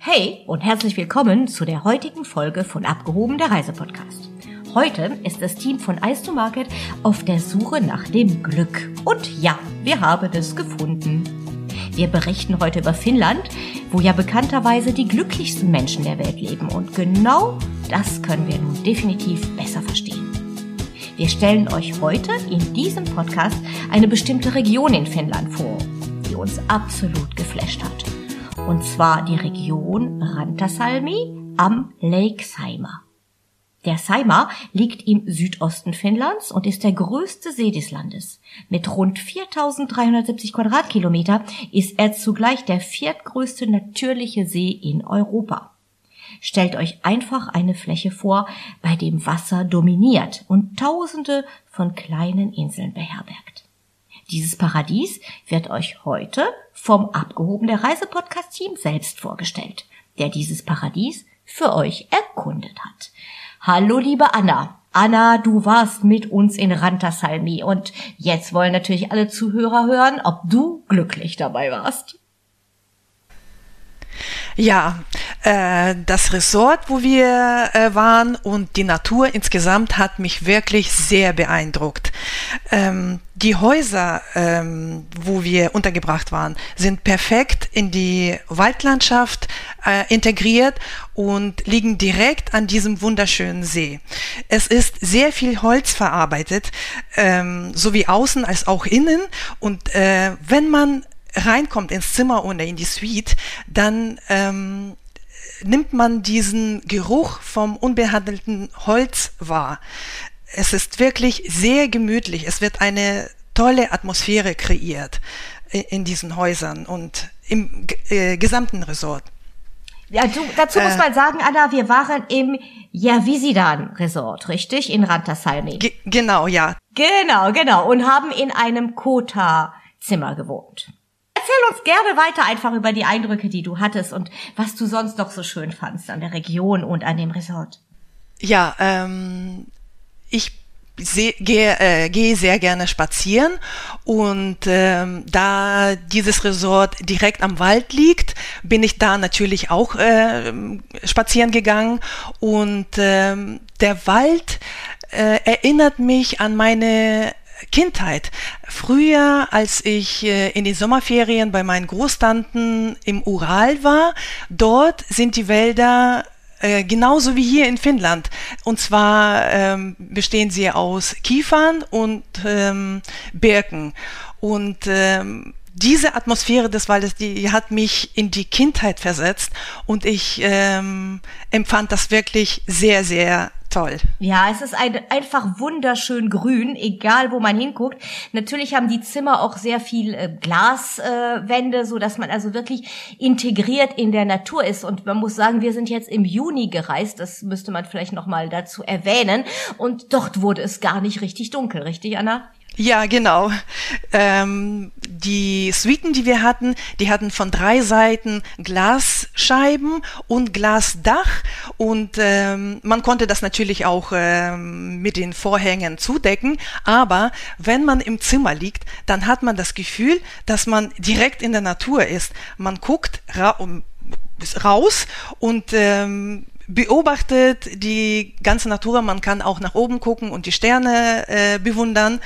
Hey und herzlich willkommen zu der heutigen Folge von Abgehoben der Reisepodcast. Heute ist das Team von Ice to Market auf der Suche nach dem Glück. Und ja, wir haben es gefunden. Wir berichten heute über Finnland, wo ja bekannterweise die glücklichsten Menschen der Welt leben. Und genau das können wir nun definitiv besser verstehen. Wir stellen euch heute in diesem Podcast eine bestimmte Region in Finnland vor, die uns absolut geflasht hat und zwar die Region Rantasalmi am Lake Saimaa. Der Saimaa liegt im Südosten Finnlands und ist der größte See des Landes. Mit rund 4370 Quadratkilometer ist er zugleich der viertgrößte natürliche See in Europa. Stellt euch einfach eine Fläche vor, bei dem Wasser dominiert und tausende von kleinen Inseln beherbergt. Dieses Paradies wird euch heute vom abgehobenen Reisepodcast-Team selbst vorgestellt, der dieses Paradies für euch erkundet hat. Hallo, liebe Anna. Anna, du warst mit uns in Rantasalmi und jetzt wollen natürlich alle Zuhörer hören, ob du glücklich dabei warst. Ja, äh, das Resort, wo wir äh, waren und die Natur insgesamt hat mich wirklich sehr beeindruckt. Ähm, die Häuser, ähm, wo wir untergebracht waren, sind perfekt in die Waldlandschaft äh, integriert und liegen direkt an diesem wunderschönen See. Es ist sehr viel Holz verarbeitet, ähm, sowie außen als auch innen. Und äh, wenn man reinkommt ins Zimmer oder in die Suite, dann ähm, nimmt man diesen Geruch vom unbehandelten Holz wahr. Es ist wirklich sehr gemütlich. Es wird eine tolle Atmosphäre kreiert in diesen Häusern und im äh, gesamten Resort. Ja, du, dazu muss äh, man sagen, Anna, wir waren im Javisidan Resort, richtig? In Rantasalmi. Genau, ja. Genau, genau. Und haben in einem Kota-Zimmer gewohnt. Erzähl uns gerne weiter einfach über die Eindrücke, die du hattest und was du sonst noch so schön fandst an der Region und an dem Resort. Ja, ähm, ich gehe, äh, gehe sehr gerne spazieren und ähm, da dieses Resort direkt am Wald liegt, bin ich da natürlich auch äh, spazieren gegangen und ähm, der Wald äh, erinnert mich an meine Kindheit. Früher, als ich äh, in den Sommerferien bei meinen Großtanten im Ural war, dort sind die Wälder äh, genauso wie hier in Finnland. Und zwar ähm, bestehen sie aus Kiefern und ähm, Birken. Und ähm, diese Atmosphäre des Waldes, die hat mich in die Kindheit versetzt und ich ähm, empfand das wirklich sehr, sehr toll. Ja, es ist ein, einfach wunderschön grün, egal wo man hinguckt. Natürlich haben die Zimmer auch sehr viel äh, Glaswände, äh, so dass man also wirklich integriert in der Natur ist. Und man muss sagen, wir sind jetzt im Juni gereist. Das müsste man vielleicht noch mal dazu erwähnen. Und dort wurde es gar nicht richtig dunkel, richtig, Anna? Ja, genau. Ähm, die Suiten, die wir hatten, die hatten von drei Seiten Glasscheiben und Glasdach und ähm, man konnte das natürlich auch ähm, mit den Vorhängen zudecken, aber wenn man im Zimmer liegt, dann hat man das Gefühl, dass man direkt in der Natur ist. Man guckt ra raus und ähm, beobachtet die ganze Natur. Man kann auch nach oben gucken und die Sterne äh, bewundern.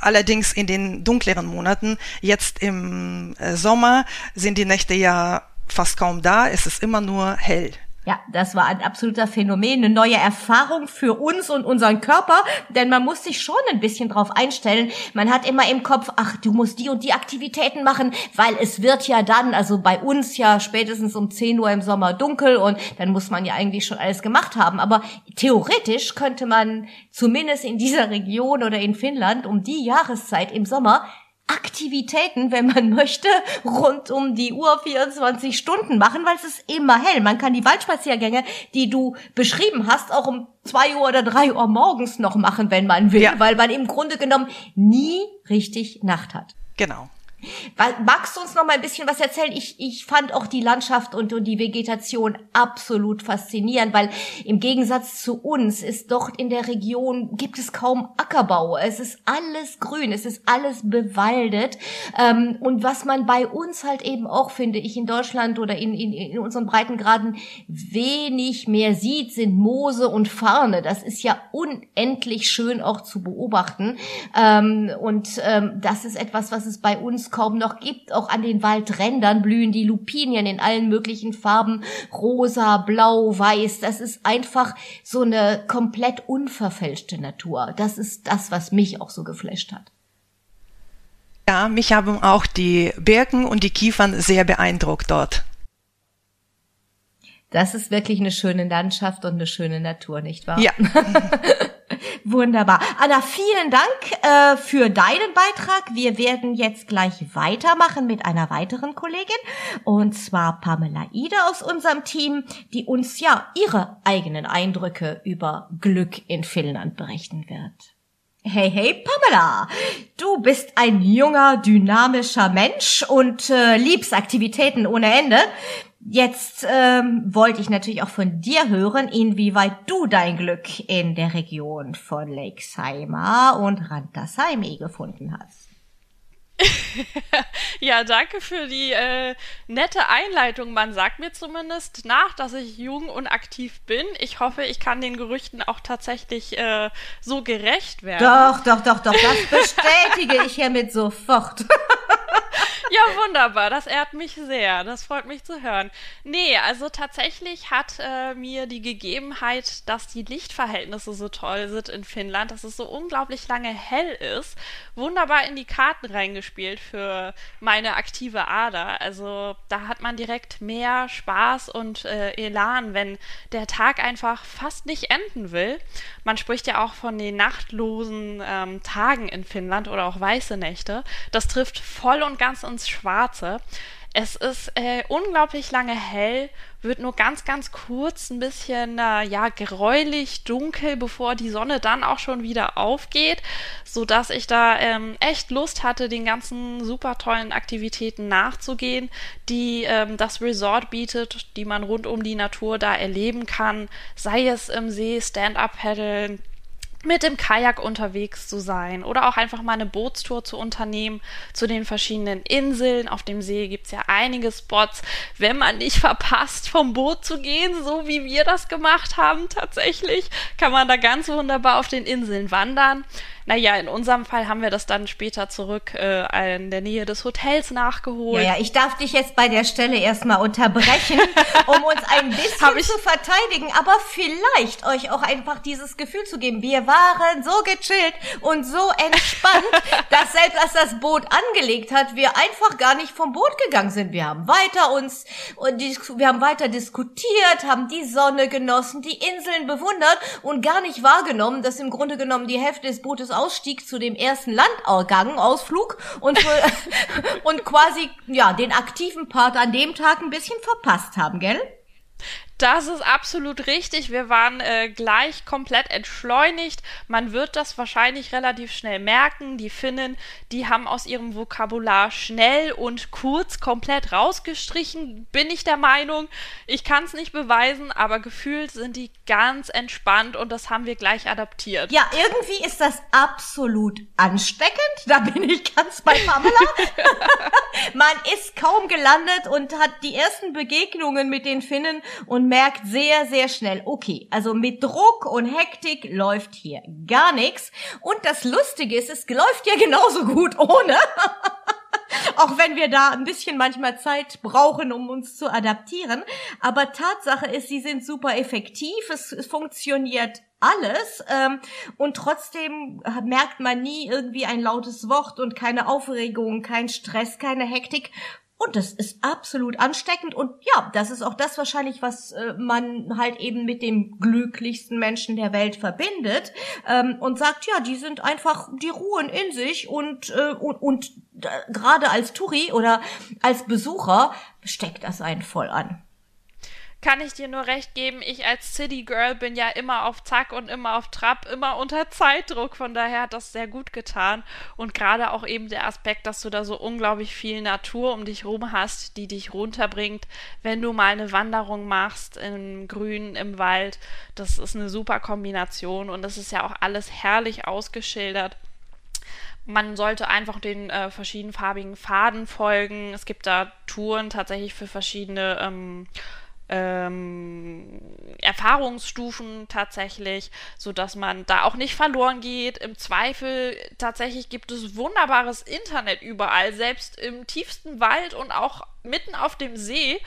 Allerdings in den dunkleren Monaten, jetzt im äh, Sommer, sind die Nächte ja fast kaum da. Es ist immer nur hell. Ja, das war ein absoluter Phänomen, eine neue Erfahrung für uns und unseren Körper, denn man muss sich schon ein bisschen drauf einstellen. Man hat immer im Kopf, ach, du musst die und die Aktivitäten machen, weil es wird ja dann, also bei uns ja spätestens um 10 Uhr im Sommer dunkel und dann muss man ja eigentlich schon alles gemacht haben. Aber theoretisch könnte man zumindest in dieser Region oder in Finnland um die Jahreszeit im Sommer Aktivitäten, wenn man möchte, rund um die Uhr 24 Stunden machen, weil es ist immer hell. Man kann die Waldspaziergänge, die du beschrieben hast, auch um zwei Uhr oder drei Uhr morgens noch machen, wenn man will, ja. weil man im Grunde genommen nie richtig Nacht hat. Genau. Magst du uns noch mal ein bisschen was erzählen? Ich, ich fand auch die Landschaft und, und die Vegetation absolut faszinierend, weil im Gegensatz zu uns ist dort in der Region gibt es kaum Ackerbau. Es ist alles grün, es ist alles bewaldet. Ähm, und was man bei uns halt eben auch, finde ich, in Deutschland oder in, in, in unseren Breitengraden wenig mehr sieht, sind Moose und Farne. Das ist ja unendlich schön auch zu beobachten. Ähm, und ähm, das ist etwas, was es bei uns kaum noch gibt. Auch an den Waldrändern blühen die Lupinien in allen möglichen Farben. Rosa, blau, weiß. Das ist einfach so eine komplett unverfälschte Natur. Das ist das, was mich auch so geflasht hat. Ja, mich haben auch die Birken und die Kiefern sehr beeindruckt dort. Das ist wirklich eine schöne Landschaft und eine schöne Natur, nicht wahr? Ja. Wunderbar. Anna, vielen Dank äh, für deinen Beitrag. Wir werden jetzt gleich weitermachen mit einer weiteren Kollegin, und zwar Pamela Ide aus unserem Team, die uns ja ihre eigenen Eindrücke über Glück in Finnland berichten wird. Hey, hey, Pamela! Du bist ein junger, dynamischer Mensch und äh, liebst Aktivitäten ohne Ende. Jetzt ähm, wollte ich natürlich auch von dir hören, inwieweit du dein Glück in der Region von Lakesheimer und Randersheim eh gefunden hast. ja, danke für die äh, nette Einleitung. Man sagt mir zumindest nach, dass ich jung und aktiv bin. Ich hoffe, ich kann den Gerüchten auch tatsächlich äh, so gerecht werden. Doch, doch, doch, doch, das bestätige ich hiermit sofort. ja, wunderbar. Das ehrt mich sehr. Das freut mich zu hören. Nee, also tatsächlich hat äh, mir die Gegebenheit, dass die Lichtverhältnisse so toll sind in Finnland, dass es so unglaublich lange hell ist, wunderbar in die Karten reingespielt für meine aktive Ader. Also da hat man direkt mehr Spaß und äh, Elan, wenn der Tag einfach fast nicht enden will. Man spricht ja auch von den nachtlosen ähm, Tagen in Finnland oder auch weiße Nächte. Das trifft voll und ganz ins Schwarze. Es ist äh, unglaublich lange hell, wird nur ganz, ganz kurz ein bisschen, äh, ja, gräulich, dunkel, bevor die Sonne dann auch schon wieder aufgeht, so dass ich da ähm, echt Lust hatte, den ganzen super tollen Aktivitäten nachzugehen, die ähm, das Resort bietet, die man rund um die Natur da erleben kann, sei es im See, Stand-up-Paddeln, mit dem Kajak unterwegs zu sein oder auch einfach mal eine Bootstour zu unternehmen zu den verschiedenen Inseln. Auf dem See gibt es ja einige Spots, wenn man nicht verpasst, vom Boot zu gehen, so wie wir das gemacht haben tatsächlich, kann man da ganz wunderbar auf den Inseln wandern. Naja, in unserem Fall haben wir das dann später zurück äh, in der Nähe des Hotels nachgeholt. Ja, ja, ich darf dich jetzt bei der Stelle erstmal unterbrechen, um uns ein bisschen zu verteidigen, aber vielleicht euch auch einfach dieses Gefühl zu geben. Wir waren so gechillt und so entspannt, dass selbst als das Boot angelegt hat, wir einfach gar nicht vom Boot gegangen sind. Wir haben weiter uns und wir haben weiter diskutiert, haben die Sonne genossen, die Inseln bewundert und gar nicht wahrgenommen, dass im Grunde genommen die Hälfte des Bootes Ausstieg zu dem ersten Landausgang, Ausflug und, und quasi, ja, den aktiven Part an dem Tag ein bisschen verpasst haben, gell? Das ist absolut richtig. Wir waren äh, gleich komplett entschleunigt. Man wird das wahrscheinlich relativ schnell merken. Die Finnen, die haben aus ihrem Vokabular schnell und kurz komplett rausgestrichen, bin ich der Meinung. Ich kann es nicht beweisen, aber gefühlt sind die ganz entspannt und das haben wir gleich adaptiert. Ja, irgendwie ist das absolut ansteckend. Da bin ich ganz bei Pamela. Man ist kaum gelandet und hat die ersten Begegnungen mit den Finnen und merkt sehr, sehr schnell, okay, also mit Druck und Hektik läuft hier gar nichts. Und das Lustige ist, es läuft ja genauso gut ohne. Auch wenn wir da ein bisschen manchmal Zeit brauchen, um uns zu adaptieren. Aber Tatsache ist, sie sind super effektiv. Es, es funktioniert alles ähm, und trotzdem merkt man nie irgendwie ein lautes Wort und keine Aufregung, kein Stress, keine Hektik, und das ist absolut ansteckend und ja, das ist auch das wahrscheinlich, was äh, man halt eben mit dem glücklichsten Menschen der Welt verbindet ähm, und sagt, ja, die sind einfach, die ruhen in sich und, äh, und, und äh, gerade als Touri oder als Besucher steckt das einen voll an. Kann ich dir nur recht geben, ich als City Girl bin ja immer auf Zack und immer auf Trab, immer unter Zeitdruck. Von daher hat das sehr gut getan. Und gerade auch eben der Aspekt, dass du da so unglaublich viel Natur um dich rum hast, die dich runterbringt, wenn du mal eine Wanderung machst im Grün, im Wald. Das ist eine super Kombination und das ist ja auch alles herrlich ausgeschildert man sollte einfach den äh, verschiedenfarbigen Faden folgen. Es gibt da Touren tatsächlich für verschiedene ähm, ähm, Erfahrungsstufen tatsächlich, so dass man da auch nicht verloren geht. Im Zweifel tatsächlich gibt es wunderbares Internet überall, selbst im tiefsten Wald und auch mitten auf dem See.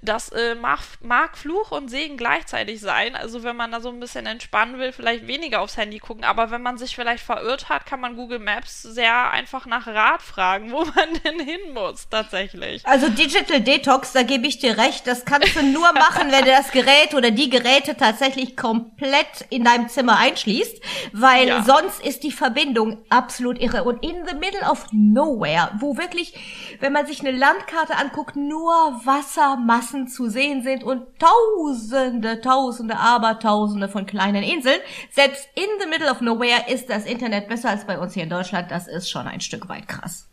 Das äh, mag, mag, Fluch und Segen gleichzeitig sein. Also wenn man da so ein bisschen entspannen will, vielleicht weniger aufs Handy gucken. Aber wenn man sich vielleicht verirrt hat, kann man Google Maps sehr einfach nach Rat fragen, wo man denn hin muss tatsächlich. Also Digital Detox, da gebe ich dir recht. Das kannst du nur machen, wenn du das Gerät oder die Geräte tatsächlich komplett in deinem Zimmer einschließt, weil ja. sonst ist die Verbindung absolut irre. Und in the middle of nowhere, wo wirklich, wenn man sich eine Landkarte anguckt, anguckt, nur Wassermassen zu sehen sind und tausende, tausende, abertausende von kleinen Inseln. Selbst in the middle of nowhere ist das Internet besser als bei uns hier in Deutschland. Das ist schon ein Stück weit krass.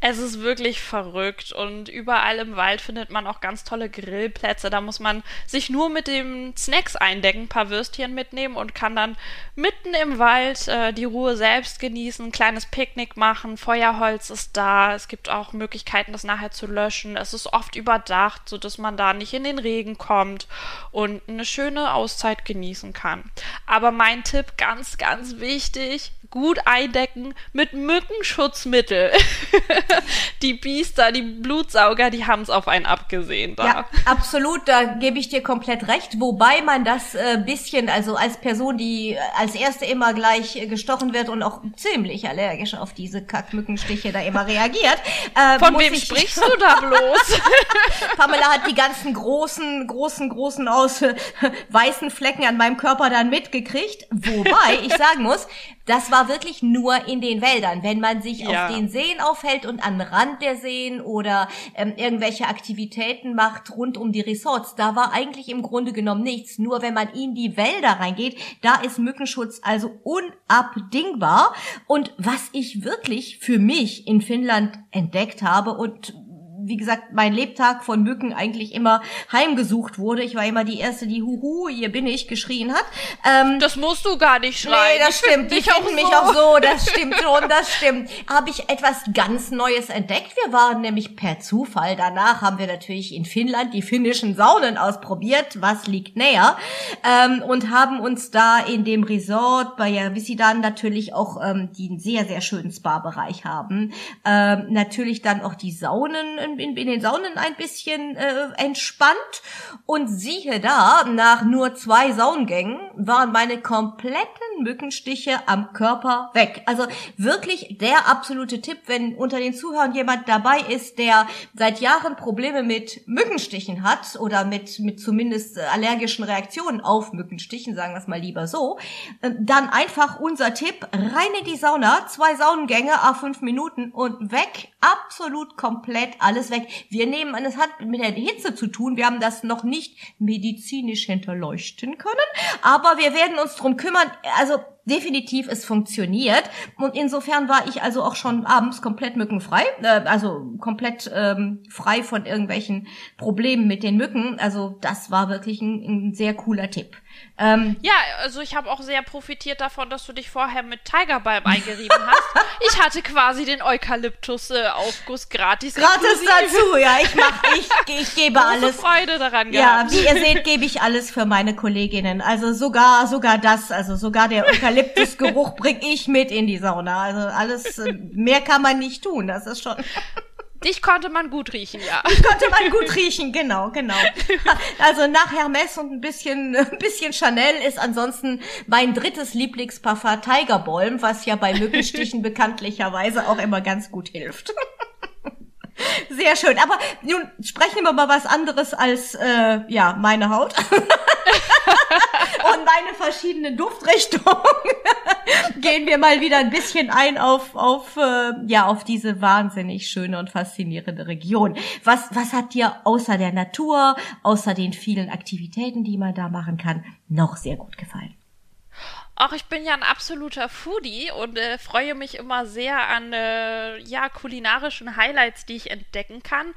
Es ist wirklich verrückt und überall im Wald findet man auch ganz tolle Grillplätze. Da muss man sich nur mit dem Snacks eindecken, ein paar Würstchen mitnehmen und kann dann mitten im Wald äh, die Ruhe selbst genießen, ein kleines Picknick machen. Feuerholz ist da. Es gibt auch Möglichkeiten, das nachher zu löschen. Es ist oft überdacht, sodass man da nicht in den Regen kommt und eine schöne Auszeit genießen kann. Aber mein Tipp, ganz, ganz wichtig, gut eindecken mit Mückenschutzmittel. die Biester, die Blutsauger, die haben es auf einen abgesehen. Da. Ja, absolut, da gebe ich dir komplett recht. Wobei man das äh, bisschen, also als Person, die äh, als erste immer gleich äh, gestochen wird und auch ziemlich allergisch auf diese Kackmückenstiche da immer reagiert. Äh, Von wem ich, sprichst du da bloß? Pamela hat die ganzen großen, großen, großen aus weißen Flecken an meinem Körper dann mitgekriegt. Wobei ich sagen muss, das war wirklich nur in den Wäldern. Wenn man sich ja. auf den Seen aufhält und an Rand der Seen oder ähm, irgendwelche Aktivitäten macht rund um die Resorts, da war eigentlich im Grunde genommen nichts. Nur wenn man in die Wälder reingeht, da ist Mückenschutz also unabdingbar. Und was ich wirklich für mich in Finnland entdeckt habe und wie gesagt, mein Lebtag von Mücken eigentlich immer heimgesucht wurde. Ich war immer die Erste, die Huhu, hier bin ich, geschrien hat. Ähm, das musst du gar nicht schreien. Nee, das stimmt. Die finden mich auch so, das stimmt schon, das stimmt. Habe ich etwas ganz Neues entdeckt. Wir waren nämlich per Zufall. Danach haben wir natürlich in Finnland die finnischen Saunen ausprobiert. Was liegt näher? Ähm, und haben uns da in dem Resort bei Javisidan natürlich auch ähm, die einen sehr, sehr schönen Spa-Bereich haben. Ähm, natürlich dann auch die Saunen in, in den Saunen ein bisschen äh, entspannt und siehe da, nach nur zwei Saungängen waren meine kompletten Mückenstiche am Körper weg. Also wirklich der absolute Tipp, wenn unter den Zuhörern jemand dabei ist, der seit Jahren Probleme mit Mückenstichen hat oder mit, mit zumindest allergischen Reaktionen auf Mückenstichen, sagen wir es mal lieber so, äh, dann einfach unser Tipp, rein in die Sauna, zwei Saunengänge, a fünf Minuten und weg, absolut komplett alles weg. Wir nehmen an, es hat mit der Hitze zu tun. Wir haben das noch nicht medizinisch hinterleuchten können, aber wir werden uns drum kümmern. Also definitiv, es funktioniert. Und insofern war ich also auch schon abends komplett mückenfrei, äh, also komplett ähm, frei von irgendwelchen Problemen mit den Mücken. Also das war wirklich ein, ein sehr cooler Tipp. Ähm, ja, also ich habe auch sehr profitiert davon, dass du dich vorher mit Tigerbalm eingerieben hast. ich hatte quasi den Eukalyptus-Aufguss äh, gratis. Gratis dazu, ja. Ich mach, ich, ich gebe Große alles. Freude daran gehabt. Ja, wie ihr seht, gebe ich alles für meine Kolleginnen. Also sogar, sogar das, also sogar der Eukalyptusgeruch bringe ich mit in die Sauna. Also alles, äh, mehr kann man nicht tun. Das ist schon. Dich konnte man gut riechen, ja. Dich konnte man gut riechen, genau, genau. Also nach Hermes und ein bisschen, ein bisschen Chanel ist ansonsten mein drittes Lieblingsparfum Tigerbalm, was ja bei Mückenstichen bekanntlicherweise auch immer ganz gut hilft. Sehr schön. Aber nun sprechen wir mal was anderes als äh, ja meine Haut. und meine verschiedenen Duftrichtungen gehen wir mal wieder ein bisschen ein auf, auf, äh, ja, auf diese wahnsinnig schöne und faszinierende Region. Was, was hat dir außer der Natur, außer den vielen Aktivitäten, die man da machen kann, noch sehr gut gefallen? Auch ich bin ja ein absoluter Foodie und äh, freue mich immer sehr an äh, ja, kulinarischen Highlights, die ich entdecken kann.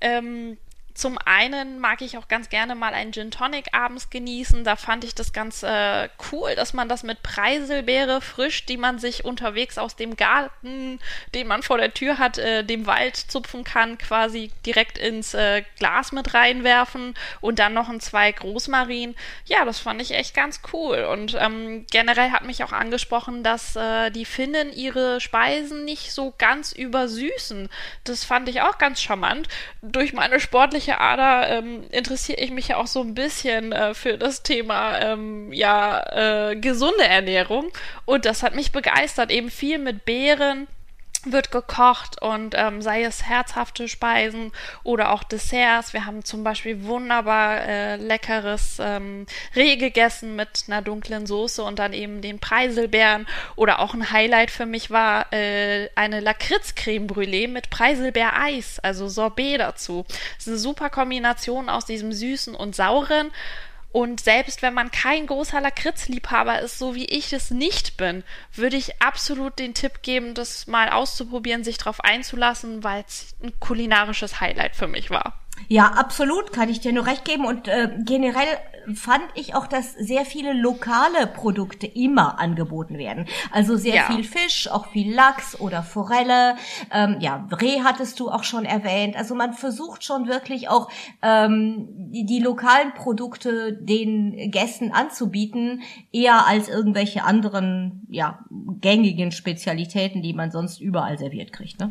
Ähm, zum einen mag ich auch ganz gerne mal einen Gin Tonic abends genießen. Da fand ich das ganz äh, cool, dass man das mit Preiselbeere frisch, die man sich unterwegs aus dem Garten, den man vor der Tür hat, äh, dem Wald zupfen kann, quasi direkt ins äh, Glas mit reinwerfen und dann noch ein zwei Großmarin. Ja, das fand ich echt ganz cool. Und ähm, generell hat mich auch angesprochen, dass äh, die Finnen ihre Speisen nicht so ganz übersüßen. Das fand ich auch ganz charmant. Durch meine sportliche sportliche Ader ähm, interessiere ich mich ja auch so ein bisschen äh, für das Thema ähm, ja äh, gesunde Ernährung. Und das hat mich begeistert eben viel mit Beeren wird gekocht und ähm, sei es herzhafte Speisen oder auch Desserts. Wir haben zum Beispiel wunderbar äh, leckeres ähm, Reh gegessen mit einer dunklen Soße und dann eben den Preiselbeeren. Oder auch ein Highlight für mich war äh, eine Lakritzcreme Brûlée mit Preiselbeereis, also Sorbet dazu. Das ist eine super Kombination aus diesem süßen und sauren. Und selbst wenn man kein großer Lakritzliebhaber ist, so wie ich es nicht bin, würde ich absolut den Tipp geben, das mal auszuprobieren, sich darauf einzulassen, weil es ein kulinarisches Highlight für mich war. Ja, absolut, kann ich dir nur recht geben. Und äh, generell fand ich auch, dass sehr viele lokale Produkte immer angeboten werden. Also sehr ja. viel Fisch, auch viel Lachs oder Forelle. Ähm, ja, Reh hattest du auch schon erwähnt. Also man versucht schon wirklich auch ähm, die, die lokalen Produkte den Gästen anzubieten, eher als irgendwelche anderen, ja, gängigen Spezialitäten, die man sonst überall serviert kriegt. Ne?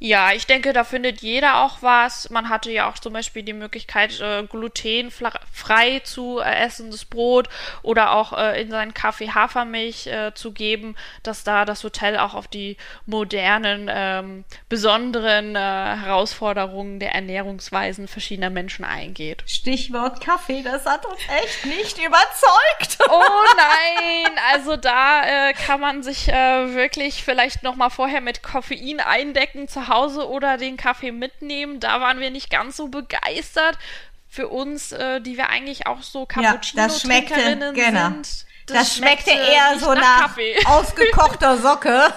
Ja, ich denke, da findet jeder auch was. Man hatte ja auch zum Beispiel die Möglichkeit, äh, glutenfrei zu äh, essendes Brot oder auch äh, in seinen Kaffee Hafermilch äh, zu geben, dass da das Hotel auch auf die modernen, ähm, besonderen äh, Herausforderungen der Ernährungsweisen verschiedener Menschen eingeht. Stichwort Kaffee, das hat uns echt nicht überzeugt. Oh nein, also da äh, kann man sich äh, wirklich vielleicht noch mal vorher mit Koffein eindecken zu Hause oder den Kaffee mitnehmen. Da waren wir nicht ganz so begeistert. Für uns, äh, die wir eigentlich auch so Cappuccino-Trinkerinnen ja, genau. sind. Das, das schmeckte, schmeckte eher so nach, nach ausgekochter Socke.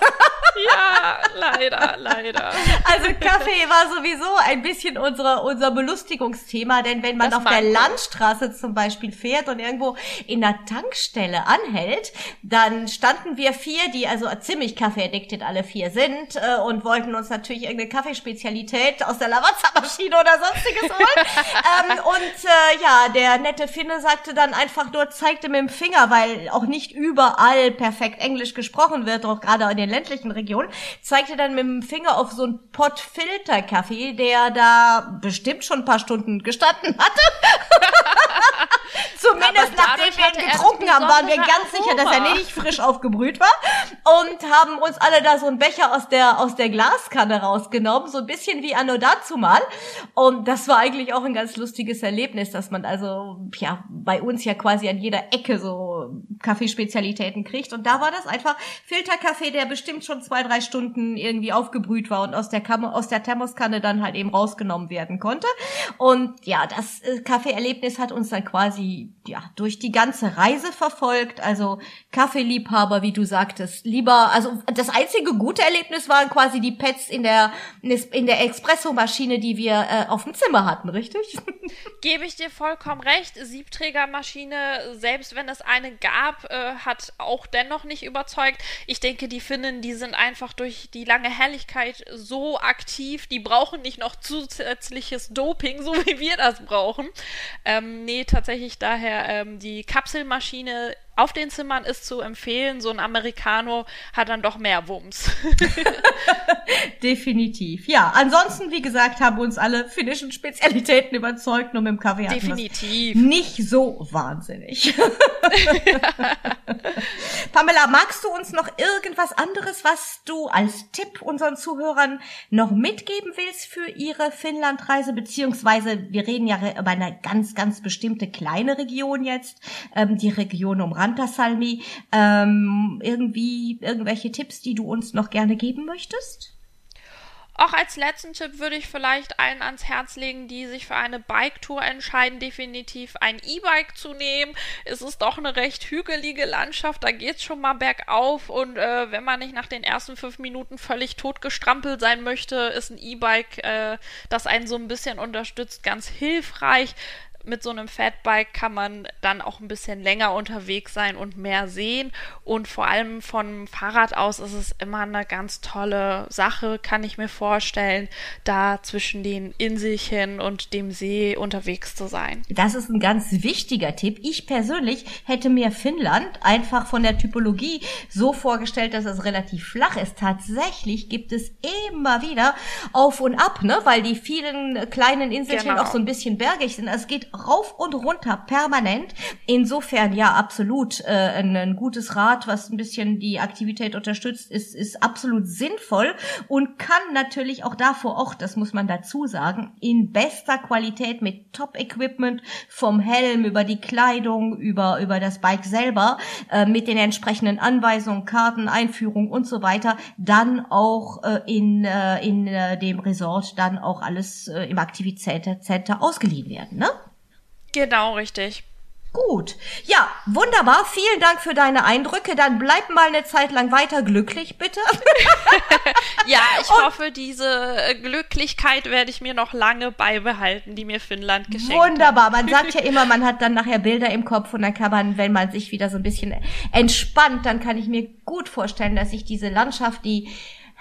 ja, leider, leider. Also Kaffee war sowieso ein bisschen unsere, unser Belustigungsthema, denn wenn man das auf der Landstraße zum Beispiel fährt und irgendwo in der Tankstelle anhält, dann standen wir vier, die also ziemlich kaffeeaddicted alle vier sind äh, und wollten uns natürlich irgendeine Kaffeespezialität aus der Lavazza-Maschine oder sonstiges holen. Ähm, und äh, ja, der nette Finne sagte dann einfach nur, zeigte mit dem Finger, weil auch nicht überall perfekt Englisch gesprochen wird, auch gerade in den ländlichen Regionen, zeigte dann mit dem Finger auf so einen Pott Filterkaffee, der da bestimmt schon ein paar Stunden gestanden hatte. Zumindest nachdem wir ihn getrunken haben, waren wir ganz sicher, dass er nicht frisch aufgebrüht war und haben uns alle da so einen Becher aus der aus der Glaskanne rausgenommen, so ein bisschen wie anno dazu mal. Und das war eigentlich auch ein ganz lustiges Erlebnis, dass man also ja bei uns ja quasi an jeder Ecke so Kaffeespezialitäten kriegt. Und da war das einfach Filterkaffee, der bestimmt schon zwei drei Stunden irgendwie aufgebrüht war und aus der Kammer, aus der Thermoskanne dann halt eben rausgenommen werden konnte. Und ja, das äh, Kaffeeerlebnis hat uns dann quasi ja durch die ganze Reise verfolgt. Also Kaffeeliebhaber, wie du sagtest, lieber. Also das einzige gute Erlebnis waren quasi die Pets in der in der Espresso-Maschine, die wir äh, auf dem Zimmer hatten, richtig? Gebe ich dir vollkommen recht. Siebträgermaschine, selbst wenn es eine gab, äh, hat auch dennoch nicht überzeugt. Ich denke, die Finnen, die sind einfach durch die lange Helligkeit so aktiv, die brauchen nicht noch zusätzliches Doping, so wie wir das brauchen. Ähm, nee, tatsächlich daher ähm, die Kapselmaschine auf den Zimmern ist zu empfehlen. So ein Americano hat dann doch mehr Wumms. Definitiv. Ja, ansonsten, wie gesagt, haben uns alle finnischen Spezialitäten überzeugt, nur mit dem Kaffee Definitiv. Nicht so wahnsinnig. Pamela, magst du uns noch irgendwas anderes, was du als Tipp unseren Zuhörern noch mitgeben willst für ihre Finnlandreise? Beziehungsweise, wir reden ja über eine ganz, ganz bestimmte kleine Region jetzt, ähm, die Region um Rantasalmi. Ähm, irgendwie irgendwelche Tipps, die du uns noch gerne geben möchtest? Auch als letzten Tipp würde ich vielleicht allen ans Herz legen, die sich für eine Bike-Tour entscheiden, definitiv ein E-Bike zu nehmen. Es ist doch eine recht hügelige Landschaft, da geht es schon mal bergauf und äh, wenn man nicht nach den ersten fünf Minuten völlig totgestrampelt sein möchte, ist ein E-Bike, äh, das einen so ein bisschen unterstützt, ganz hilfreich mit so einem Fatbike kann man dann auch ein bisschen länger unterwegs sein und mehr sehen. Und vor allem vom Fahrrad aus ist es immer eine ganz tolle Sache, kann ich mir vorstellen, da zwischen den Inselchen und dem See unterwegs zu sein. Das ist ein ganz wichtiger Tipp. Ich persönlich hätte mir Finnland einfach von der Typologie so vorgestellt, dass es relativ flach ist. Tatsächlich gibt es immer wieder auf und ab, ne, weil die vielen kleinen Inselchen genau. auch so ein bisschen bergig sind. Also es geht rauf und runter permanent. Insofern ja absolut äh, ein, ein gutes Rad, was ein bisschen die Aktivität unterstützt, ist, ist absolut sinnvoll und kann natürlich auch da vor Ort, das muss man dazu sagen, in bester Qualität mit Top-Equipment vom Helm über die Kleidung, über, über das Bike selber, äh, mit den entsprechenden Anweisungen, Karten, Einführung und so weiter, dann auch äh, in, äh, in äh, dem Resort dann auch alles äh, im Aktivitätscenter ausgeliehen werden, ne? Genau, richtig. Gut. Ja, wunderbar. Vielen Dank für deine Eindrücke. Dann bleib mal eine Zeit lang weiter glücklich, bitte. ja, ich Und hoffe, diese äh, Glücklichkeit werde ich mir noch lange beibehalten, die mir Finnland geschenkt Wunderbar. Hat. Man sagt ja immer, man hat dann nachher Bilder im Kopf und dann kann man, wenn man sich wieder so ein bisschen entspannt, dann kann ich mir gut vorstellen, dass ich diese Landschaft, die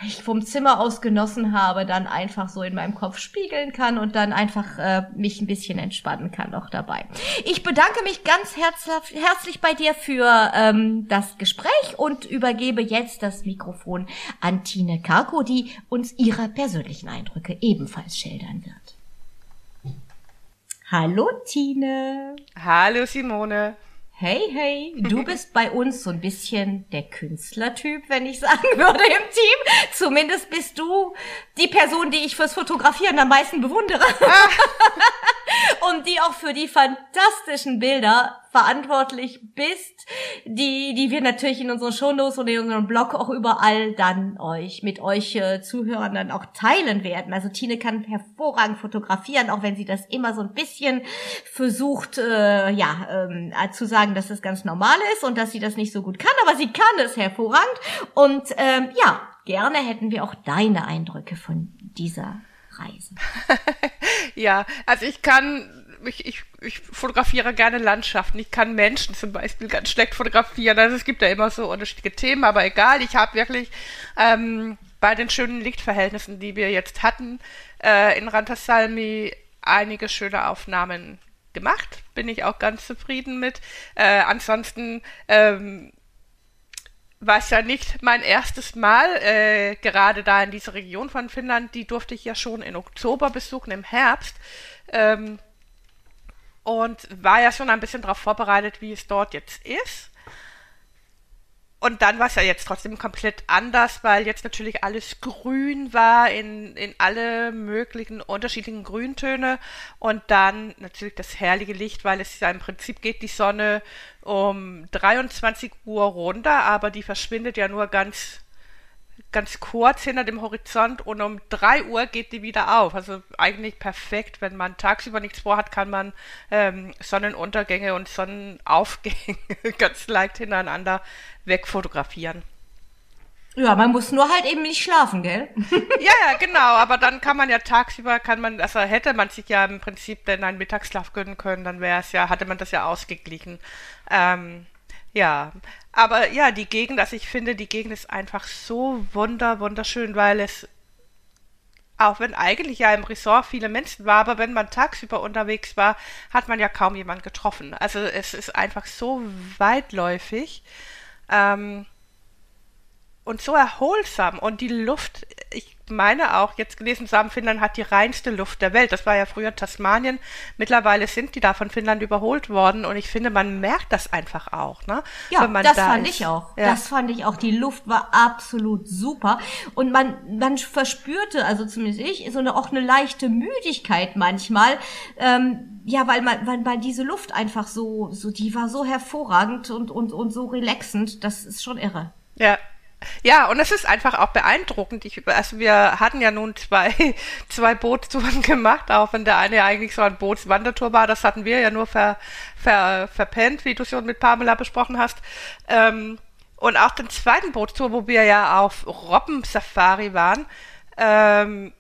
ich vom Zimmer aus genossen habe, dann einfach so in meinem Kopf spiegeln kann und dann einfach äh, mich ein bisschen entspannen kann auch dabei. Ich bedanke mich ganz herzlich, herzlich bei dir für ähm, das Gespräch und übergebe jetzt das Mikrofon an Tine Karko, die uns ihre persönlichen Eindrücke ebenfalls schildern wird. Hallo Tine. Hallo Simone. Hey, hey, du bist bei uns so ein bisschen der Künstlertyp, wenn ich sagen würde, im Team. Zumindest bist du die Person, die ich fürs Fotografieren am meisten bewundere. und die auch für die fantastischen Bilder verantwortlich bist, die, die wir natürlich in unseren Shownotes und in unserem Blog auch überall dann euch, mit euch äh, Zuhörern dann auch teilen werden. Also Tine kann hervorragend fotografieren, auch wenn sie das immer so ein bisschen versucht, äh, ja, ähm, zu sagen, dass das ganz normal ist und dass sie das nicht so gut kann, aber sie kann es hervorragend. Und ähm, ja, gerne hätten wir auch deine Eindrücke von dieser Reise. ja, also ich kann ich, ich, ich fotografiere gerne Landschaften. Ich kann Menschen zum Beispiel ganz schlecht fotografieren. Also es gibt ja immer so unterschiedliche Themen, aber egal. Ich habe wirklich ähm, bei den schönen Lichtverhältnissen, die wir jetzt hatten, äh, in Rantasalmi einige schöne Aufnahmen gemacht. Bin ich auch ganz zufrieden mit. Äh, ansonsten ähm, war es ja nicht mein erstes Mal, äh, gerade da in dieser Region von Finnland. Die durfte ich ja schon im Oktober besuchen, im Herbst. Ähm, und war ja schon ein bisschen darauf vorbereitet, wie es dort jetzt ist. Und dann war es ja jetzt trotzdem komplett anders, weil jetzt natürlich alles grün war in, in alle möglichen unterschiedlichen Grüntöne. Und dann natürlich das herrliche Licht, weil es ja im Prinzip geht die Sonne um 23 Uhr runter, aber die verschwindet ja nur ganz ganz kurz hinter dem Horizont und um 3 Uhr geht die wieder auf. Also eigentlich perfekt. Wenn man tagsüber nichts vorhat, kann man ähm, Sonnenuntergänge und Sonnenaufgänge ganz leicht hintereinander wegfotografieren. Ja, man muss nur halt eben nicht schlafen, gell? ja, ja, genau. Aber dann kann man ja tagsüber, kann man, also hätte man sich ja im Prinzip dann einen Mittagsschlaf gönnen können, dann wäre es ja, hatte man das ja ausgeglichen. Ähm, ja, aber ja, die Gegend, also ich finde, die Gegend ist einfach so wunder, wunderschön, weil es auch wenn eigentlich ja im Resort viele Menschen war, aber wenn man tagsüber unterwegs war, hat man ja kaum jemanden getroffen. Also es ist einfach so weitläufig ähm, und so erholsam und die Luft, ich meine auch, jetzt gelesen zu haben, Finnland hat die reinste Luft der Welt. Das war ja früher Tasmanien. Mittlerweile sind die da von Finnland überholt worden und ich finde, man merkt das einfach auch. Ne? Ja, das da fand ist. ich auch. Ja. Das fand ich auch. Die Luft war absolut super und man, man verspürte, also zumindest ich, so eine, auch eine leichte Müdigkeit manchmal. Ähm, ja, weil man, weil, weil diese Luft einfach so, so, die war so hervorragend und, und, und so relaxend. Das ist schon irre. Ja, ja, und es ist einfach auch beeindruckend. Ich, also wir hatten ja nun zwei, zwei Bootstouren gemacht, auch wenn der eine eigentlich so ein Bootswandertour war. Das hatten wir ja nur ver, ver, verpennt, wie du schon mit Pamela besprochen hast. Ähm, und auch den zweiten Bootstour, wo wir ja auf Robbensafari waren, ähm,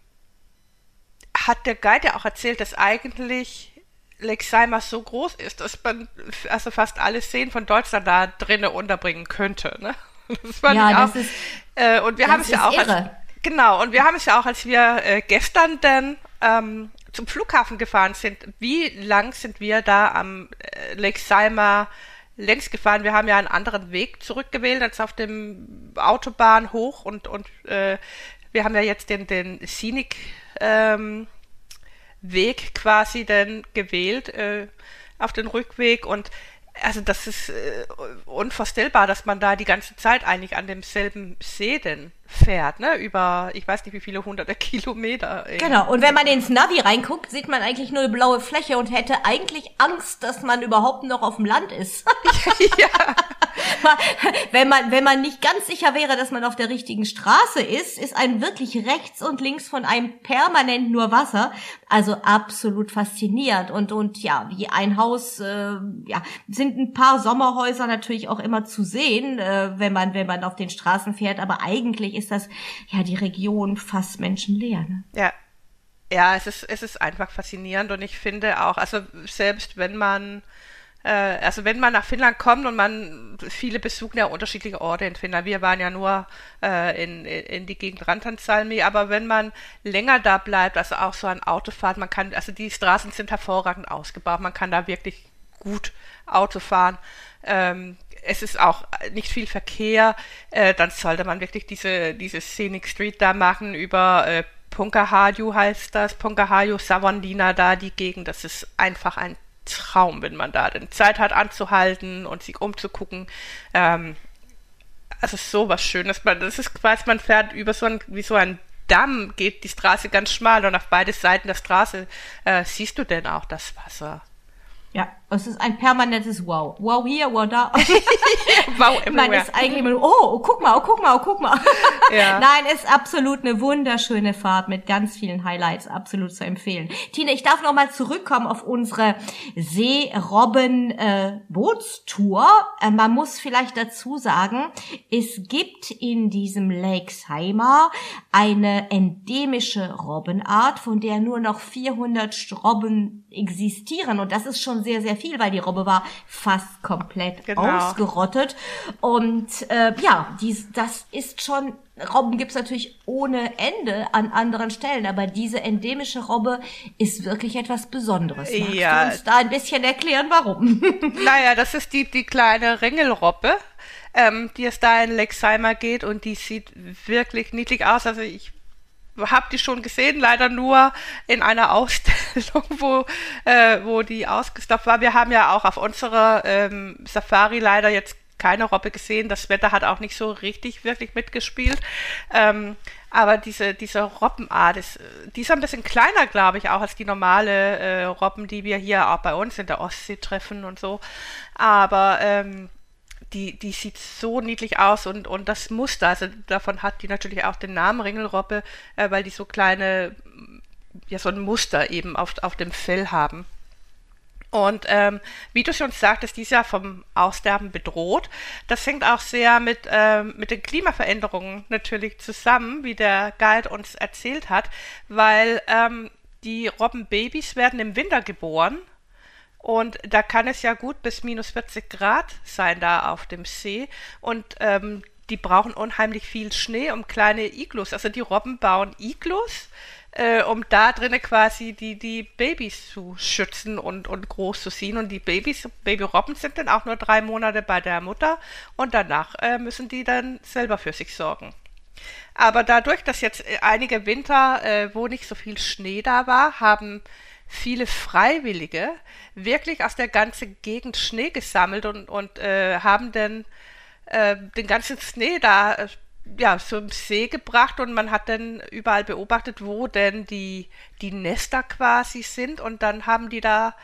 hat der Guide ja auch erzählt, dass eigentlich Lake Seimer so groß ist, dass man also fast alle Seen von Deutschland da drinnen unterbringen könnte. Ne? Das fand ja, ich auch. Ist, äh, und wir haben es ja auch. Als, genau, und wir haben es ja auch, als wir äh, gestern dann ähm, zum Flughafen gefahren sind, wie lang sind wir da am äh, Lake Salma längs gefahren? Wir haben ja einen anderen Weg zurückgewählt als auf dem Autobahn hoch und, und äh, wir haben ja jetzt den, den Scenic ähm, Weg quasi dann gewählt äh, auf den Rückweg und also das ist äh, unvorstellbar, dass man da die ganze Zeit eigentlich an demselben See denn fährt, ne? Über, ich weiß nicht wie viele hunderte Kilometer. Irgendwie. Genau, und wenn man ins Navi reinguckt, sieht man eigentlich nur eine blaue Fläche und hätte eigentlich Angst, dass man überhaupt noch auf dem Land ist. ja. wenn man, wenn man nicht ganz sicher wäre, dass man auf der richtigen Straße ist, ist ein wirklich rechts und links von einem permanent nur Wasser. Also absolut faszinierend. Und, und ja, wie ein Haus, äh, ja, sind ein paar Sommerhäuser natürlich auch immer zu sehen, äh, wenn man, wenn man auf den Straßen fährt, aber eigentlich ist das ja die Region fast menschenleer. Ne? Ja. Ja, es ist, es ist einfach faszinierend und ich finde auch, also selbst wenn man also wenn man nach Finnland kommt und man, viele besuchen ja unterschiedliche Orte in Finnland. Wir waren ja nur äh, in, in die Gegend Rantansalmi, aber wenn man länger da bleibt, also auch so ein Autofahrt, man kann, also die Straßen sind hervorragend ausgebaut, man kann da wirklich gut Auto fahren. Ähm, es ist auch nicht viel Verkehr, äh, dann sollte man wirklich diese, diese Scenic Street da machen über äh, Punkahaju heißt das, Punkahaju, Savandina da, die Gegend, das ist einfach ein Traum, wenn man da denn Zeit hat anzuhalten und sich umzugucken. Ähm, also sowas Schönes. Man, das ist quasi, man fährt über so ein, wie so ein Damm, geht die Straße ganz schmal und auf beide Seiten der Straße äh, siehst du denn auch das Wasser. Ja, es ist ein permanentes Wow. Wow hier, wow da. wow everywhere. Man ist eigentlich immer, oh, oh, guck mal, oh, guck mal, oh, guck mal. Ja. Nein, ist absolut eine wunderschöne Fahrt mit ganz vielen Highlights, absolut zu empfehlen. Tina, ich darf noch mal zurückkommen auf unsere Seerobben-Bootstour. Äh, äh, man muss vielleicht dazu sagen, es gibt in diesem Lakesheimer eine endemische Robbenart, von der nur noch 400 Robben existieren. Und das ist schon sehr, sehr viel, weil die Robbe war fast komplett genau. ausgerottet. Und äh, ja, dies, das ist schon, Robben gibt's natürlich ohne Ende an anderen Stellen, aber diese endemische Robbe ist wirklich etwas Besonderes. Magst ja. du uns da ein bisschen erklären, warum? naja, das ist die, die kleine Ringelrobbe. Ähm, die es da in Lexheimer geht und die sieht wirklich niedlich aus. Also ich habe die schon gesehen, leider nur in einer Ausstellung, wo, äh, wo die ausgestopft war. Wir haben ja auch auf unserer ähm, Safari leider jetzt keine Robbe gesehen. Das Wetter hat auch nicht so richtig wirklich mitgespielt. Ähm, aber diese, diese Robbenart ist, die ist ein bisschen kleiner, glaube ich, auch als die normale äh, Robben, die wir hier auch bei uns in der Ostsee treffen und so. Aber ähm, die, die sieht so niedlich aus und, und das Muster, also davon hat die natürlich auch den Namen Ringelrobbe, äh, weil die so kleine, ja, so ein Muster eben auf, auf dem Fell haben. Und ähm, wie du schon sagtest, die ist ja vom Aussterben bedroht. Das hängt auch sehr mit, ähm, mit den Klimaveränderungen natürlich zusammen, wie der Guide uns erzählt hat, weil ähm, die Robbenbabys werden im Winter geboren und da kann es ja gut bis minus 40 Grad sein da auf dem See. Und ähm, die brauchen unheimlich viel Schnee um kleine Iglus. Also die Robben bauen Iglus äh, um da drinnen quasi die, die Babys zu schützen und, und groß zu ziehen. Und die Babys, Babyrobben sind dann auch nur drei Monate bei der Mutter und danach äh, müssen die dann selber für sich sorgen. Aber dadurch, dass jetzt äh, einige Winter, äh, wo nicht so viel Schnee da war, haben viele Freiwillige wirklich aus der ganzen Gegend Schnee gesammelt und, und äh, haben dann äh, den ganzen Schnee da äh, ja, zum See gebracht und man hat dann überall beobachtet, wo denn die, die Nester quasi sind und dann haben die da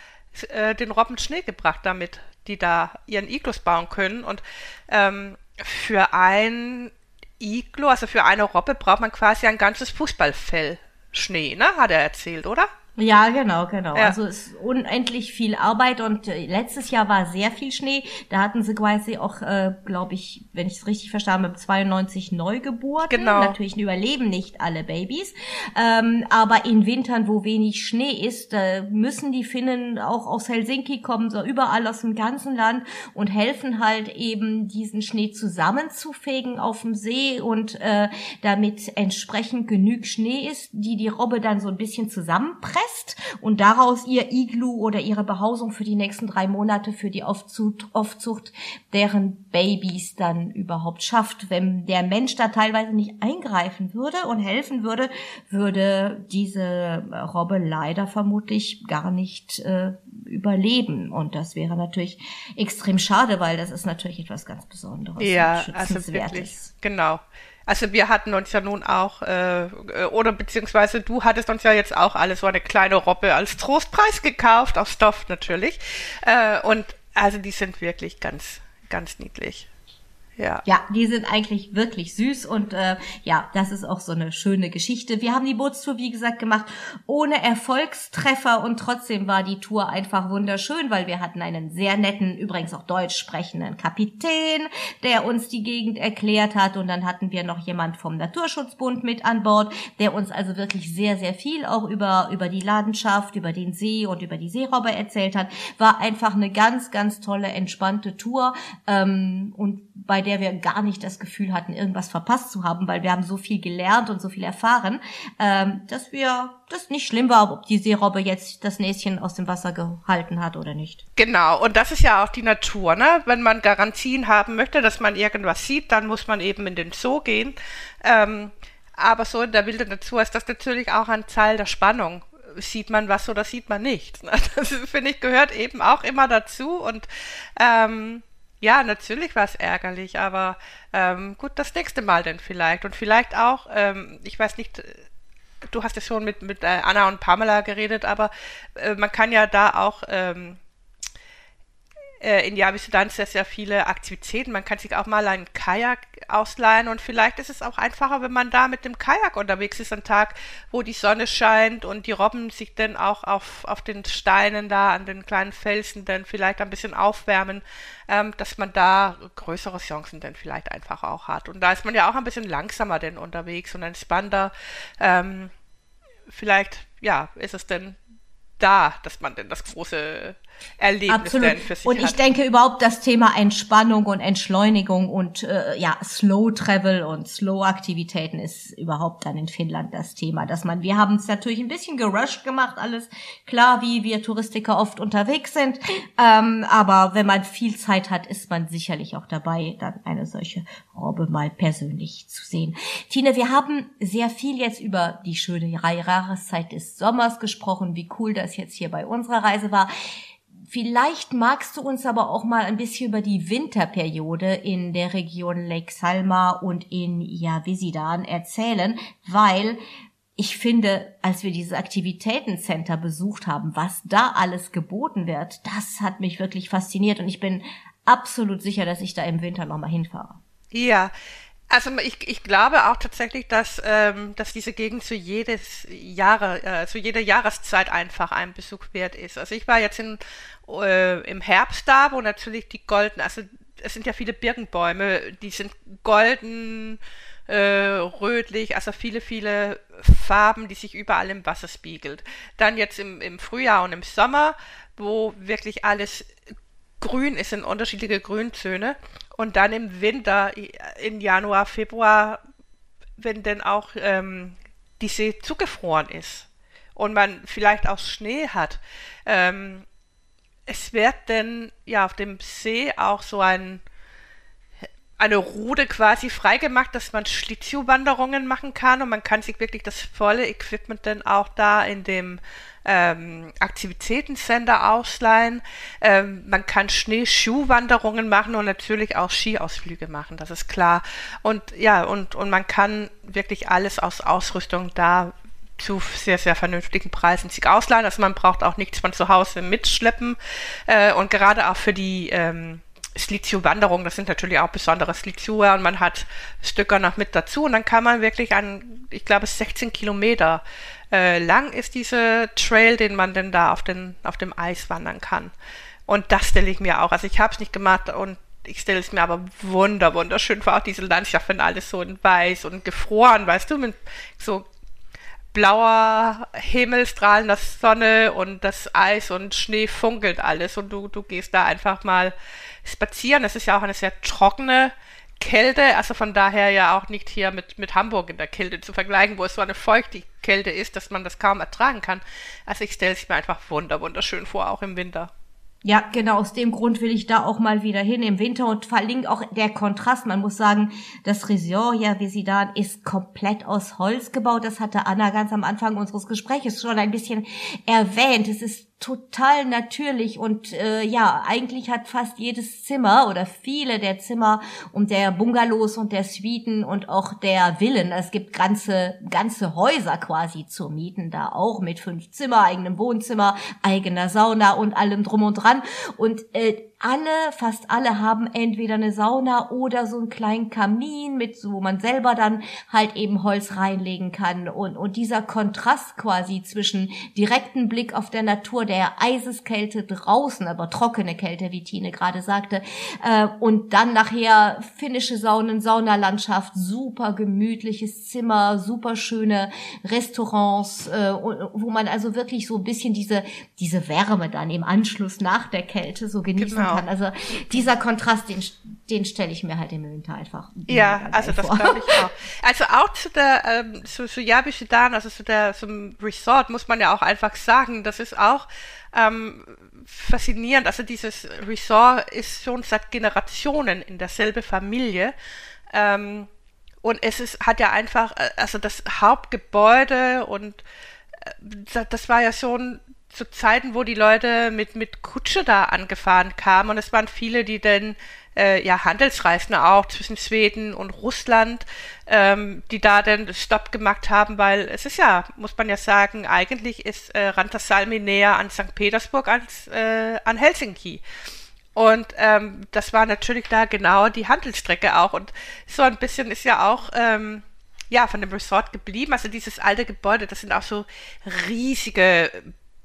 äh, den Robben Schnee gebracht, damit die da ihren Iglus bauen können und ähm, für ein Iglo, also für eine Robbe braucht man quasi ein ganzes Fußballfell Schnee, ne? Hat er erzählt, oder? Ja, genau, genau. Ja. Also es ist unendlich viel Arbeit und äh, letztes Jahr war sehr viel Schnee. Da hatten sie quasi auch, äh, glaube ich, wenn ich es richtig verstanden habe, 92 Neugeburten. Genau. Natürlich überleben nicht alle Babys. Ähm, aber in Wintern, wo wenig Schnee ist, äh, müssen die Finnen auch aus Helsinki kommen, so überall aus dem ganzen Land und helfen halt eben diesen Schnee zusammenzufegen auf dem See und äh, damit entsprechend genug Schnee ist, die die Robbe dann so ein bisschen zusammenpresst fest und daraus ihr Iglu oder ihre Behausung für die nächsten drei Monate für die Aufzucht, Aufzucht deren Babys dann überhaupt schafft. Wenn der Mensch da teilweise nicht eingreifen würde und helfen würde, würde diese Robbe leider vermutlich gar nicht äh, überleben. Und das wäre natürlich extrem schade, weil das ist natürlich etwas ganz Besonderes. Ja, also wirklich, genau. Also wir hatten uns ja nun auch, äh, oder beziehungsweise du hattest uns ja jetzt auch alle so eine kleine Robbe als Trostpreis gekauft, aus Stoff natürlich. Äh, und also die sind wirklich ganz, ganz niedlich. Ja. ja, die sind eigentlich wirklich süß und äh, ja, das ist auch so eine schöne Geschichte. Wir haben die Bootstour, wie gesagt, gemacht ohne Erfolgstreffer und trotzdem war die Tour einfach wunderschön, weil wir hatten einen sehr netten, übrigens auch deutsch sprechenden Kapitän, der uns die Gegend erklärt hat und dann hatten wir noch jemand vom Naturschutzbund mit an Bord, der uns also wirklich sehr, sehr viel auch über, über die Landschaft, über den See und über die Seerobbe erzählt hat. War einfach eine ganz, ganz tolle, entspannte Tour ähm, und bei der wir gar nicht das Gefühl hatten, irgendwas verpasst zu haben, weil wir haben so viel gelernt und so viel erfahren, ähm, dass wir das nicht schlimm war, ob die Seerobbe jetzt das Näschen aus dem Wasser gehalten hat oder nicht. Genau, und das ist ja auch die Natur, ne? Wenn man Garantien haben möchte, dass man irgendwas sieht, dann muss man eben in den Zoo gehen. Ähm, aber so in der wilden Natur ist das natürlich auch ein Teil der Spannung sieht man was oder sieht man nicht. Das finde ich gehört eben auch immer dazu und ähm, ja, natürlich war es ärgerlich, aber ähm, gut, das nächste Mal denn vielleicht. Und vielleicht auch, ähm, ich weiß nicht, du hast ja schon mit, mit äh, Anna und Pamela geredet, aber äh, man kann ja da auch ähm, äh, in Javistudan sehr, sehr viele Aktivitäten. Man kann sich auch mal einen Kajak ausleihen und vielleicht ist es auch einfacher, wenn man da mit dem Kajak unterwegs ist, am Tag, wo die Sonne scheint und die Robben sich dann auch auf, auf den Steinen da, an den kleinen Felsen dann vielleicht ein bisschen aufwärmen, ähm, dass man da größere Chancen dann vielleicht einfach auch hat. Und da ist man ja auch ein bisschen langsamer denn unterwegs und entspannter. Ähm, vielleicht, ja, ist es denn da, dass man denn das große Erlebnis Absolut. denn für sich Und ich hat. denke überhaupt das Thema Entspannung und Entschleunigung und äh, ja Slow Travel und Slow Aktivitäten ist überhaupt dann in Finnland das Thema, dass man wir haben es natürlich ein bisschen gerusht gemacht alles klar, wie wir Touristiker oft unterwegs sind, ähm, aber wenn man viel Zeit hat, ist man sicherlich auch dabei, dann eine solche Robbe mal persönlich zu sehen. Tine, wir haben sehr viel jetzt über die schöne Jahreszeit des Sommers gesprochen, wie cool das jetzt hier bei unserer Reise war. Vielleicht magst du uns aber auch mal ein bisschen über die Winterperiode in der Region Lake Salma und in Javisidan erzählen, weil ich finde, als wir dieses Aktivitätencenter besucht haben, was da alles geboten wird, das hat mich wirklich fasziniert und ich bin absolut sicher, dass ich da im Winter nochmal hinfahre. Ja, also ich, ich glaube auch tatsächlich, dass, ähm, dass diese Gegend zu jedes Jahre, äh, zu jeder Jahreszeit einfach ein Besuch wert ist. Also ich war jetzt in, äh, im Herbst da, wo natürlich die golden, also es sind ja viele Birkenbäume, die sind golden, äh, rötlich, also viele, viele Farben, die sich überall im Wasser spiegelt. Dann jetzt im, im Frühjahr und im Sommer, wo wirklich alles grün ist in unterschiedliche Grüntöne. Und dann im Winter, in Januar, Februar, wenn dann auch ähm, die See zugefroren ist und man vielleicht auch Schnee hat, ähm, es wird denn ja auf dem See auch so ein eine Route quasi freigemacht, dass man Schlittschuhwanderungen machen kann und man kann sich wirklich das volle Equipment dann auch da in dem ähm, Aktivitätencenter ausleihen. Ähm, man kann Schneeschuhwanderungen machen und natürlich auch Skiausflüge machen, das ist klar. Und ja, und, und man kann wirklich alles aus Ausrüstung da zu sehr, sehr vernünftigen Preisen sich ausleihen. Also man braucht auch nichts von zu Hause mitschleppen. Äh, und gerade auch für die ähm, Slitio-Wanderung, das sind natürlich auch besondere Slitschuhe und man hat Stücker noch mit dazu und dann kann man wirklich an, ich glaube, 16 Kilometer äh, lang ist diese Trail, den man denn da auf, den, auf dem Eis wandern kann. Und das stelle ich mir auch, also ich habe es nicht gemacht und ich stelle es mir aber wunder, wunderschön vor, auch diese Landschaft, wenn alles so in weiß und gefroren, weißt du, mit so blauer Himmel, strahlender Sonne und das Eis und Schnee funkelt alles und du, du gehst da einfach mal spazieren. Es ist ja auch eine sehr trockene Kälte, also von daher ja auch nicht hier mit, mit Hamburg in der Kälte zu vergleichen, wo es so eine feuchte Kälte ist, dass man das kaum ertragen kann. Also ich stelle es mir einfach wunder, wunderschön vor, auch im Winter. Ja, genau, aus dem Grund will ich da auch mal wieder hin im Winter und verlinke auch der Kontrast. Man muss sagen, das Resort, ja, wie Sie da ist komplett aus Holz gebaut. Das hatte Anna ganz am Anfang unseres Gespräches schon ein bisschen erwähnt. Es ist total natürlich und äh, ja, eigentlich hat fast jedes Zimmer oder viele der Zimmer und der Bungalows und der Suiten und auch der Villen, es gibt ganze ganze Häuser quasi zu mieten, da auch mit fünf Zimmer, eigenem Wohnzimmer, eigener Sauna und allem drum und dran. Und äh, alle, fast alle haben entweder eine Sauna oder so einen kleinen Kamin mit, so, wo man selber dann halt eben Holz reinlegen kann. Und, und dieser Kontrast quasi zwischen direkten Blick auf der Natur, der Eiseskälte draußen, aber trockene Kälte, wie Tine gerade sagte, äh, und dann nachher finnische Saunen, Saunalandschaft, super gemütliches Zimmer, super schöne Restaurants, äh, wo man also wirklich so ein bisschen diese, diese Wärme dann im Anschluss nach der Kälte so genießen genau. Kann. Also dieser Kontrast, den, den stelle ich mir halt im Winter einfach. Ja, also das glaube ich auch. Also auch zu der, ähm, zu, zu Yabishidan, also zu der, zum Resort muss man ja auch einfach sagen, das ist auch ähm, faszinierend. Also dieses Resort ist schon seit Generationen in derselbe Familie. Ähm, und es ist, hat ja einfach, äh, also das Hauptgebäude und äh, das war ja schon zu Zeiten, wo die Leute mit, mit Kutsche da angefahren kamen und es waren viele, die dann äh, ja Handelsreisen auch zwischen Schweden und Russland, ähm, die da dann Stopp gemacht haben, weil es ist ja, muss man ja sagen, eigentlich ist äh, Rantasalmi näher an St. Petersburg als äh, an Helsinki. Und ähm, das war natürlich da genau die Handelsstrecke auch. Und so ein bisschen ist ja auch ähm, ja von dem Resort geblieben. Also dieses alte Gebäude, das sind auch so riesige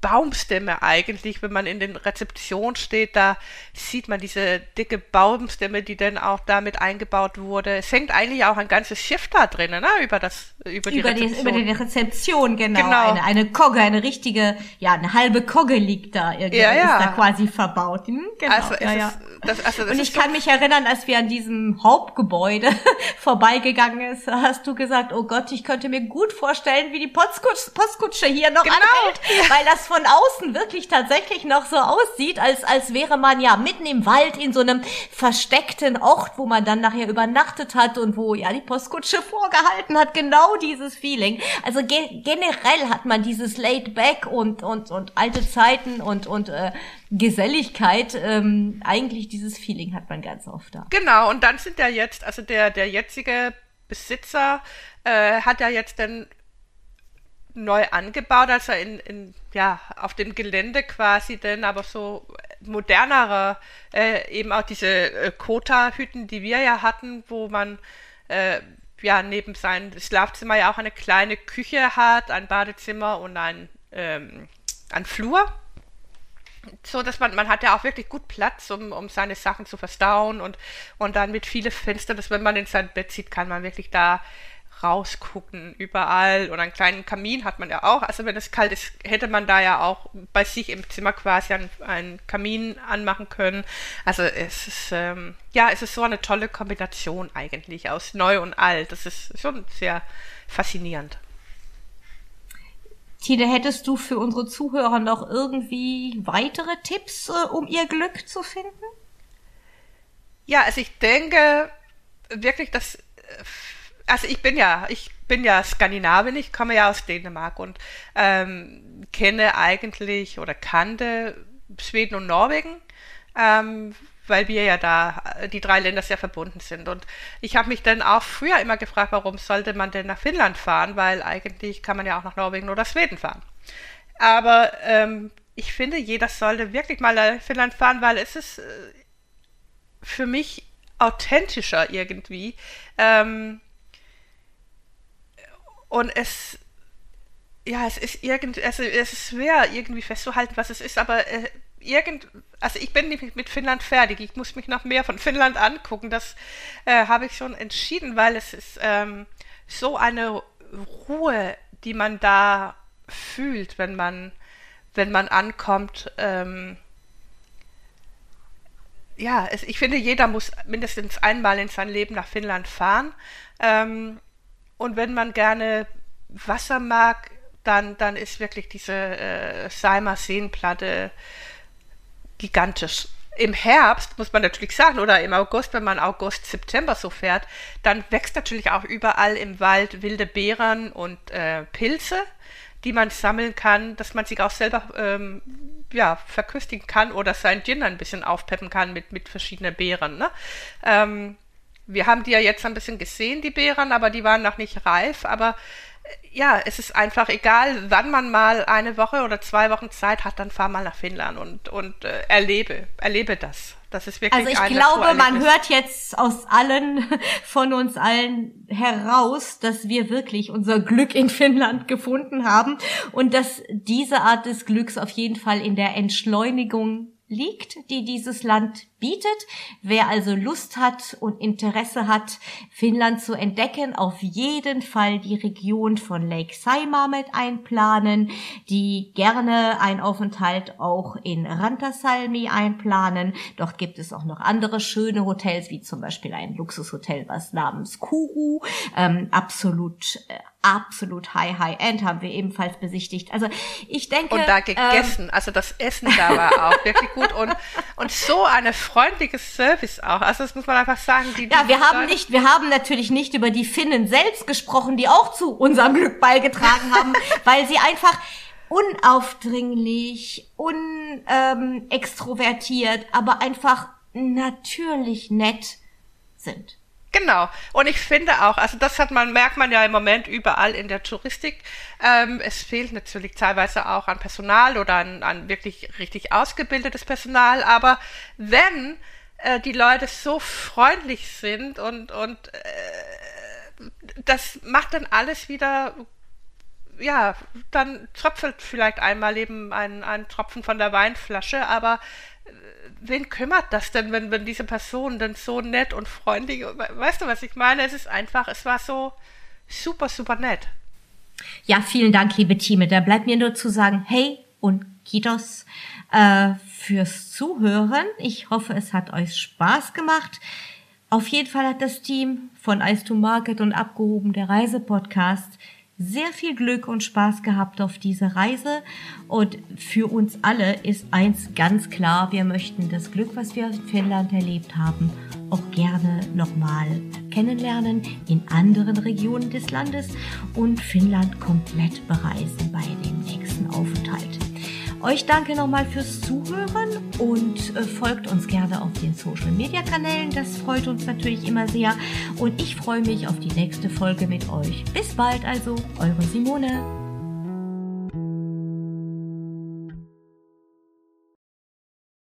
Baumstämme eigentlich, wenn man in den Rezeption steht, da sieht man diese dicke Baumstämme, die dann auch damit eingebaut wurde. Es hängt eigentlich auch ein ganzes Schiff da drinnen, ne? über das über die über Rezeption. Die, über die Rezeption, genau. genau. Eine, eine Kogge, eine richtige, ja, eine halbe Kogge liegt da irgendwie, ja, ja. ist da quasi verbaut. Hm? Genau. Also, ja, ja. Das, also Und ich kann mich erinnern, als wir an diesem Hauptgebäude vorbeigegangen ist, hast du gesagt, oh Gott, ich könnte mir gut vorstellen, wie die Postkutsche, Postkutsche hier noch genau. anhält, weil das von außen wirklich tatsächlich noch so aussieht, als, als wäre man ja mitten im Wald in so einem versteckten Ort, wo man dann nachher übernachtet hat und wo ja die Postkutsche vorgehalten hat. Genau dieses Feeling. Also ge generell hat man dieses Laid Back und, und, und alte Zeiten und, und äh, Geselligkeit. Ähm, eigentlich dieses Feeling hat man ganz oft da. Genau, und dann sind ja jetzt, also der, der jetzige Besitzer äh, hat ja jetzt dann neu angebaut, also in, in ja auf dem Gelände quasi denn aber so modernere äh, eben auch diese äh, Kota-Hütten, die wir ja hatten, wo man äh, ja neben seinem Schlafzimmer ja auch eine kleine Küche hat, ein Badezimmer und ein, ähm, ein Flur. So dass man, man hat ja auch wirklich gut Platz, um, um seine Sachen zu verstauen und, und dann mit vielen Fenstern, dass wenn man in sein Bett zieht, kann man wirklich da rausgucken überall und einen kleinen Kamin hat man ja auch. Also wenn es kalt ist, hätte man da ja auch bei sich im Zimmer quasi einen, einen Kamin anmachen können. Also es ist ähm, ja, es ist so eine tolle Kombination eigentlich aus neu und alt. Das ist schon sehr faszinierend. Tine, hättest du für unsere Zuhörer noch irgendwie weitere Tipps, äh, um ihr Glück zu finden? Ja, also ich denke wirklich, dass also ich bin ja, ich bin ja Skandinavin, ich komme ja aus Dänemark und ähm, kenne eigentlich oder kannte Schweden und Norwegen, ähm, weil wir ja da, die drei Länder sehr verbunden sind. Und ich habe mich dann auch früher immer gefragt, warum sollte man denn nach Finnland fahren, weil eigentlich kann man ja auch nach Norwegen oder Schweden fahren. Aber ähm, ich finde, jeder sollte wirklich mal nach Finnland fahren, weil es ist äh, für mich authentischer irgendwie. Ähm, und es, ja, es ist irgendwie, also es ist schwer irgendwie festzuhalten, was es ist, aber äh, irgend, also ich bin nicht mit Finnland fertig. Ich muss mich noch mehr von Finnland angucken. Das äh, habe ich schon entschieden, weil es ist ähm, so eine Ruhe, die man da fühlt, wenn man, wenn man ankommt. Ähm, ja, es, ich finde, jeder muss mindestens einmal in sein Leben nach Finnland fahren. Ähm, und wenn man gerne Wasser mag, dann, dann ist wirklich diese äh, Seimer Seenplatte gigantisch. Im Herbst muss man natürlich sagen, oder im August, wenn man August, September so fährt, dann wächst natürlich auch überall im Wald wilde Beeren und äh, Pilze, die man sammeln kann, dass man sich auch selber ähm, ja, verköstigen kann oder sein Gin ein bisschen aufpeppen kann mit, mit verschiedenen Beeren. Ne? Ähm, wir haben die ja jetzt ein bisschen gesehen, die Beeren, aber die waren noch nicht reif. Aber äh, ja, es ist einfach egal, wann man mal eine Woche oder zwei Wochen Zeit hat, dann fahr mal nach Finnland und, und äh, erlebe, erlebe das. Das ist wirklich Also ich glaube, man hört jetzt aus allen, von uns allen heraus, dass wir wirklich unser Glück in Finnland gefunden haben und dass diese Art des Glücks auf jeden Fall in der Entschleunigung liegt, die dieses Land bietet. Wer also Lust hat und Interesse hat, Finnland zu entdecken, auf jeden Fall die Region von Lake Saimaa mit einplanen, die gerne ein Aufenthalt auch in Rantasalmi einplanen. Dort gibt es auch noch andere schöne Hotels, wie zum Beispiel ein Luxushotel, was namens Kuru, ähm, absolut äh, absolut high, high end haben wir ebenfalls besichtigt. Also ich denke. Und da gegessen. Ähm, also das Essen da war auch wirklich gut und, und so eine freundliches Service auch. Also das muss man einfach sagen. Die, ja, wir haben nicht, wir haben natürlich nicht über die Finnen selbst gesprochen, die auch zu unserem Glück beigetragen haben, weil sie einfach unaufdringlich, unextrovertiert, ähm, aber einfach natürlich nett sind. Genau. Und ich finde auch, also das hat man, merkt man ja im Moment überall in der Touristik. Ähm, es fehlt natürlich teilweise auch an Personal oder an, an wirklich richtig ausgebildetes Personal. Aber wenn äh, die Leute so freundlich sind und, und äh, das macht dann alles wieder ja, dann tröpfelt vielleicht einmal eben ein, ein Tropfen von der Weinflasche, aber wen kümmert das denn, wenn, wenn diese Person dann so nett und freundlich, weißt du, was ich meine? Es ist einfach, es war so super, super nett. Ja, vielen Dank, liebe Team. Da bleibt mir nur zu sagen, hey und Kitos äh, fürs Zuhören. Ich hoffe, es hat euch Spaß gemacht. Auf jeden Fall hat das Team von Ice to Market und abgehoben der Reisepodcast sehr viel Glück und Spaß gehabt auf dieser Reise. Und für uns alle ist eins ganz klar, wir möchten das Glück, was wir in Finnland erlebt haben, auch gerne nochmal kennenlernen in anderen Regionen des Landes und Finnland komplett bereisen bei dem nächsten Aufenthalt. Euch danke nochmal fürs Zuhören und äh, folgt uns gerne auf den Social Media Kanälen. Das freut uns natürlich immer sehr. Und ich freue mich auf die nächste Folge mit euch. Bis bald also, eure Simone.